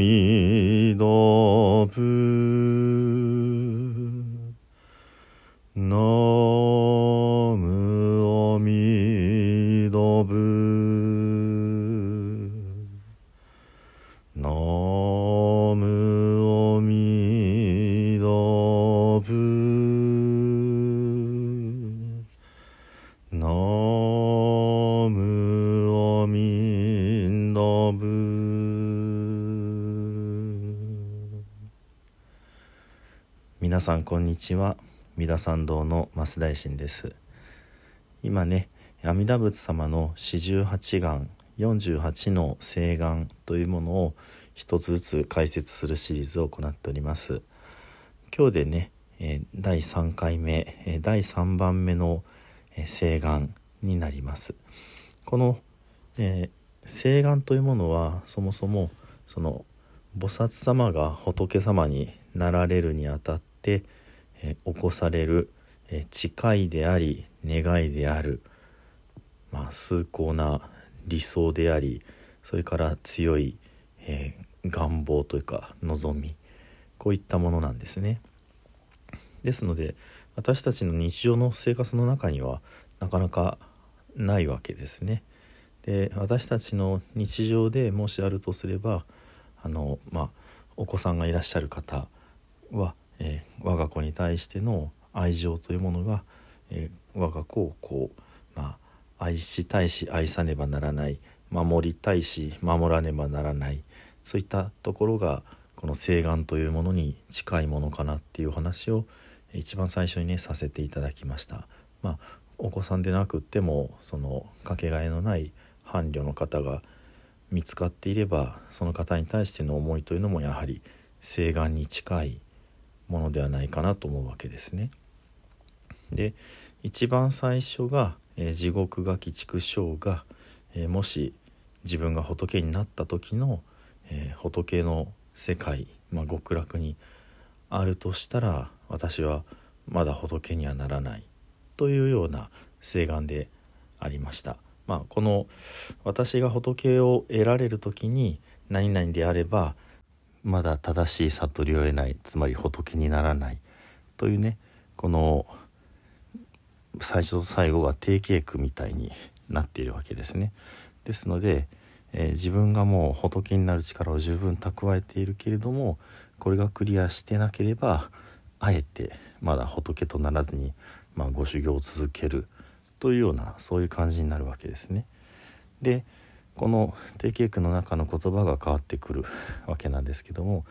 你皆さんこんにちは。三田参道の増大臣です。今ね阿弥陀仏様の四十八願48の誓願というものを一つずつ解説するシリーズを行っております。今日でね、第3回目、第3番目の、誓願になります。この、えー誓願というものはそもそもその菩薩様が仏様になられるにあたって、えー起こされる、えー誓いであり願いである、まあ、崇高な理想でありそれから強い、えー願望というか望みこういったものなんですね。ですので私たちの日常の生活の中にはなかなかないわけですね。で私たちの日常でもしあるとすればあの、まあ、お子さんがいらっしゃる方は、我が子に対しての愛情というものが、えー我が子をこう、まあ、愛したいし愛さねばならない守りたいし守らねばならないそういったところがこの誓願というものに近いものかなっていう話をえ一番最初にねさせていただきました。まあお子さんでなくってもそのかけがえのない伴侶の方が見つかっていればその方に対しての思いというのもやはり誓願に近いものではないかなと思うわけですね。で一番最初が、えー地獄が鬼畜生が、えーもし自分が仏になった時の、えー仏の世界、まあ、極楽にあるとしたら私はまだ仏にはならないというような誓願でありました。まあ、この私が仏を得られる時に何々であればまだ正しい悟りを得ないつまり仏にならないというねこの最初と最後が定型句みたいになっているわけですね。ですので、えー自分がもう仏になる力を十分蓄えているけれどもこれがクリアしてなければあえてまだ仏とならずに、まあ、ご修行を続けるというようなそういう感じになるわけですね。でこの定型句の中の言葉が変わってくるわけなんですけども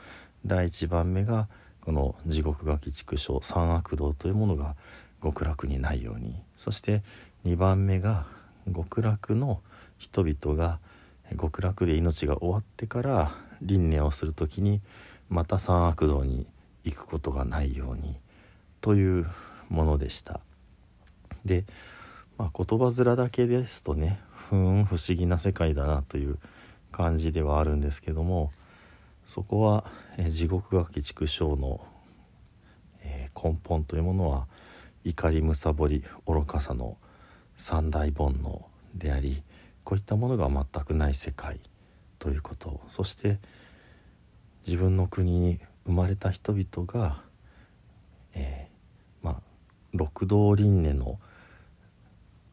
第1番目がこの地獄が鬼畜生三悪道というものが極楽にないようにそして2番目が極楽の人々が極楽で命が終わってから輪廻をする時にまた三悪道に行くことがないようにというものでした。で、まあ、言葉面だけですとねふん不思議な世界だなという感じではあるんですけどもそこは、え地獄が鬼畜生の、え根本というものは怒りむさぼり愚かさの三大煩悩でありこういったものが全くない世界ということ。そして自分の国に生まれた人々が、えーまあ六道輪廻の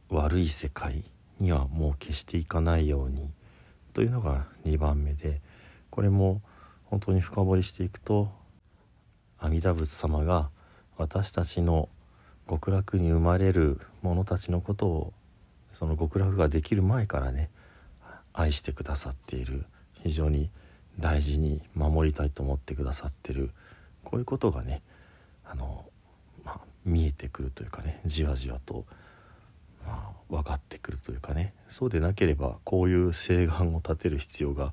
悪い世界にはもう決していかないようにというのが2番目でこれも本当に深掘りしていくと阿弥陀仏様が私たちの極楽に生まれる者たちのことをその極楽ができる前からね愛してくださっている。非常に大事に守りたいと思ってくださってる。こういうことがねあの、まあ、見えてくるというかねじわじわと、まあ、分かってくるというかねそうでなければこういう誓願を立てる必要が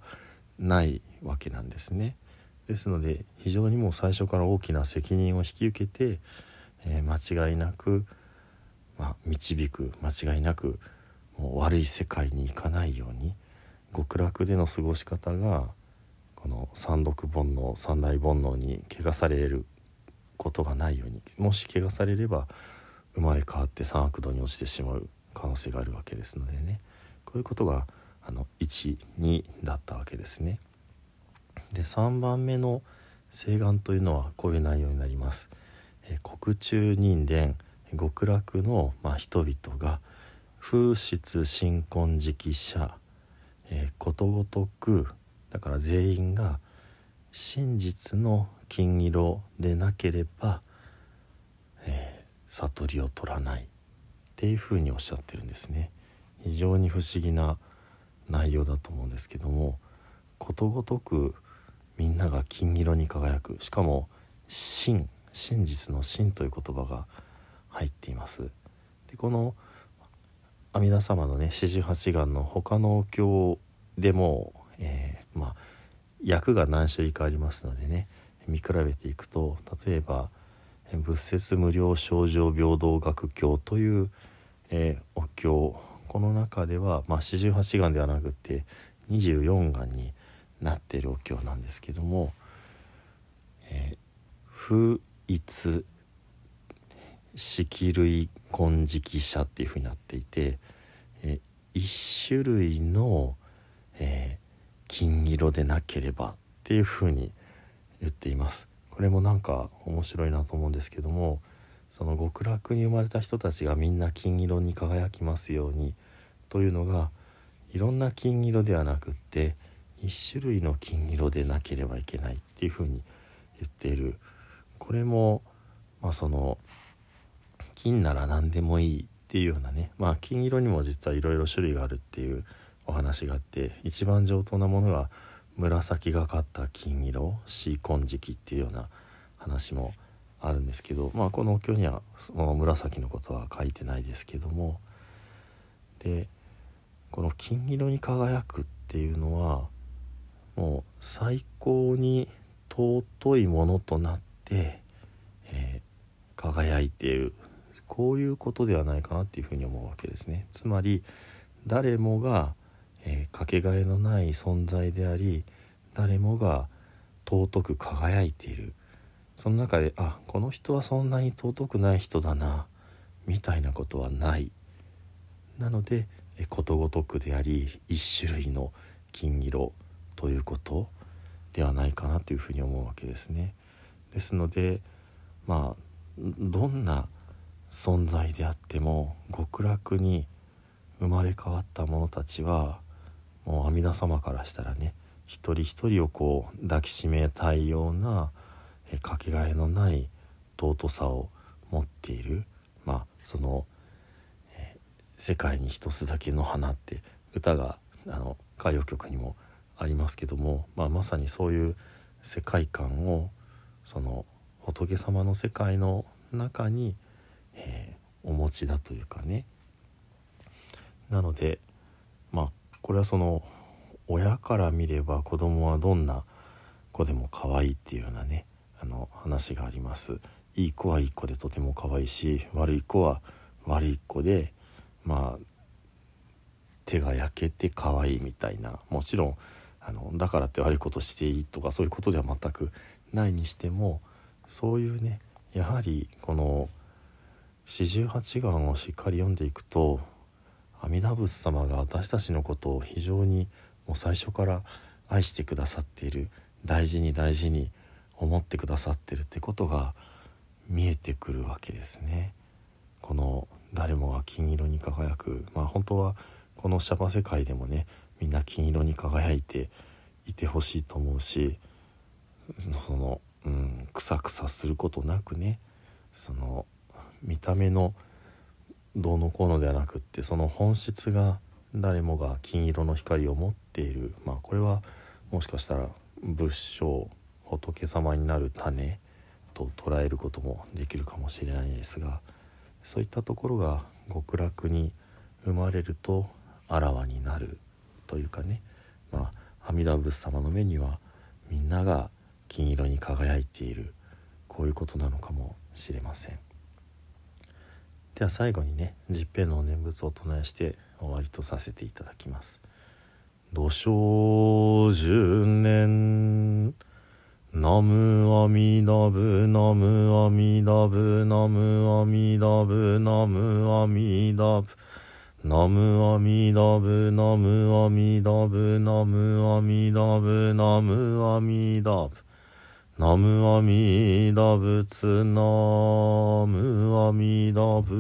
ないわけなんですね。ですので非常にもう最初から大きな責任を引き受けて、えー間違いなく、まあ、導く間違いなくもう悪い世界に行かないように極楽での過ごし方がこの三毒煩悩三大煩悩に汚されることがないようにもし汚されれば生まれ変わって三悪道に落ちてしまう可能性があるわけですのでねこういうことがあの12だったわけですね。で3番目の請願というのはこういう内容になります。え国中人伝極楽の、まあ、人々が風質新婚時期者、えー、ことごとくだから全員が真実の金色でなければ、えー、悟りを取らないっていうふうにおっしゃってるんですね。非常に不思議な内容だと思うんですけどもことごとくみんなが金色に輝く。しかも真真実の真という言葉が入っています。でこの阿弥陀様のね四十八願の他のお経でも、えー、まあ役が何種類かありますのでね見比べていくと例えば「仏説無料症状平等学経」という、えー、お経。この中では四十八願ではなくて24願になっているお経なんですけども「えー、不一色類金色者」っていうふうになっていて、えー、一種類の、えー、金色でなければっていうふうに言っています。これもなんか面白いなと思うんですけどもその極楽に生まれた人たちがみんな金色に輝きますようにというのがいろんな金色ではなくって一種類の金色でなければいけないっていうふうに言っている。これもまあその金なら何でもいいっていうようなねまあ金色にも実はいろいろ種類があるっていうお話があって一番上等なものは紫がかった金色シーコン時期っていうような話もあるんですけど、まあ、このお経にはその紫のことは書いてないですけどもでこの金色に輝くっていうのはもう最高に尊いものとなって、えー、輝いているこういうことではないかなっていうふうに思うわけですね。つまり誰もがえー、かけがえのない存在であり誰もが尊く輝いているその中であこの人はそんなに尊くない人だなみたいなことはないなのでことごとくであり一種類の金色ということではないかなというふうに思うわけですね。ですのでまあどんな存在であっても極楽に生まれ変わった者たちはもう阿弥陀様からしたらね一人一人をこう抱きしめたいようなえかけがえのない尊さを持っているまあその、え世界に一つだけの花」って歌があの歌謡曲にもありますけども、まあ、まさにそういう世界観をその仏様の世界の中に、えー、お持ちだというかね。なのでこれはその親から見れば子供はどんな子でも可愛いっていうようなねあの話があります。いい子はいい子でとても可愛いし悪い子は悪い子でまあ手が焼けて可愛いみたいな。もちろんあのだからって悪いことしていいとかそういうことでは全くないにしてもそういうねやはりこの四十八願をしっかり読んでいくと阿弥陀仏様が私たちのことを非常にもう最初から愛してくださっている大事に大事に思ってくださってるってことが見えてくるわけですね。この誰もが金色に輝くまあ本当はこのシャバ世界でもねみんな金色に輝いていてほしいと思うしその、うん、くさくさすることなくねその見た目のどうのこうのではなくってその本質が誰もが金色の光を持っている。まあこれはもしかしたら仏性仏様になる種と捉えることもできるかもしれないですがそういったところが極楽に生まれるとあらわになるというかね。まあ阿弥陀仏様の目にはみんなが金色に輝いている。こういうことなのかもしれません。では最後にね十平のお念仏を唱えして終わりとさせていただきます。土生十年ナムアミダブナムアミダブナムアミダブナムアミダブナムアミダブナムアミダブナムアミダブナムアミダブ南無阿弥陀仏南無阿弥陀仏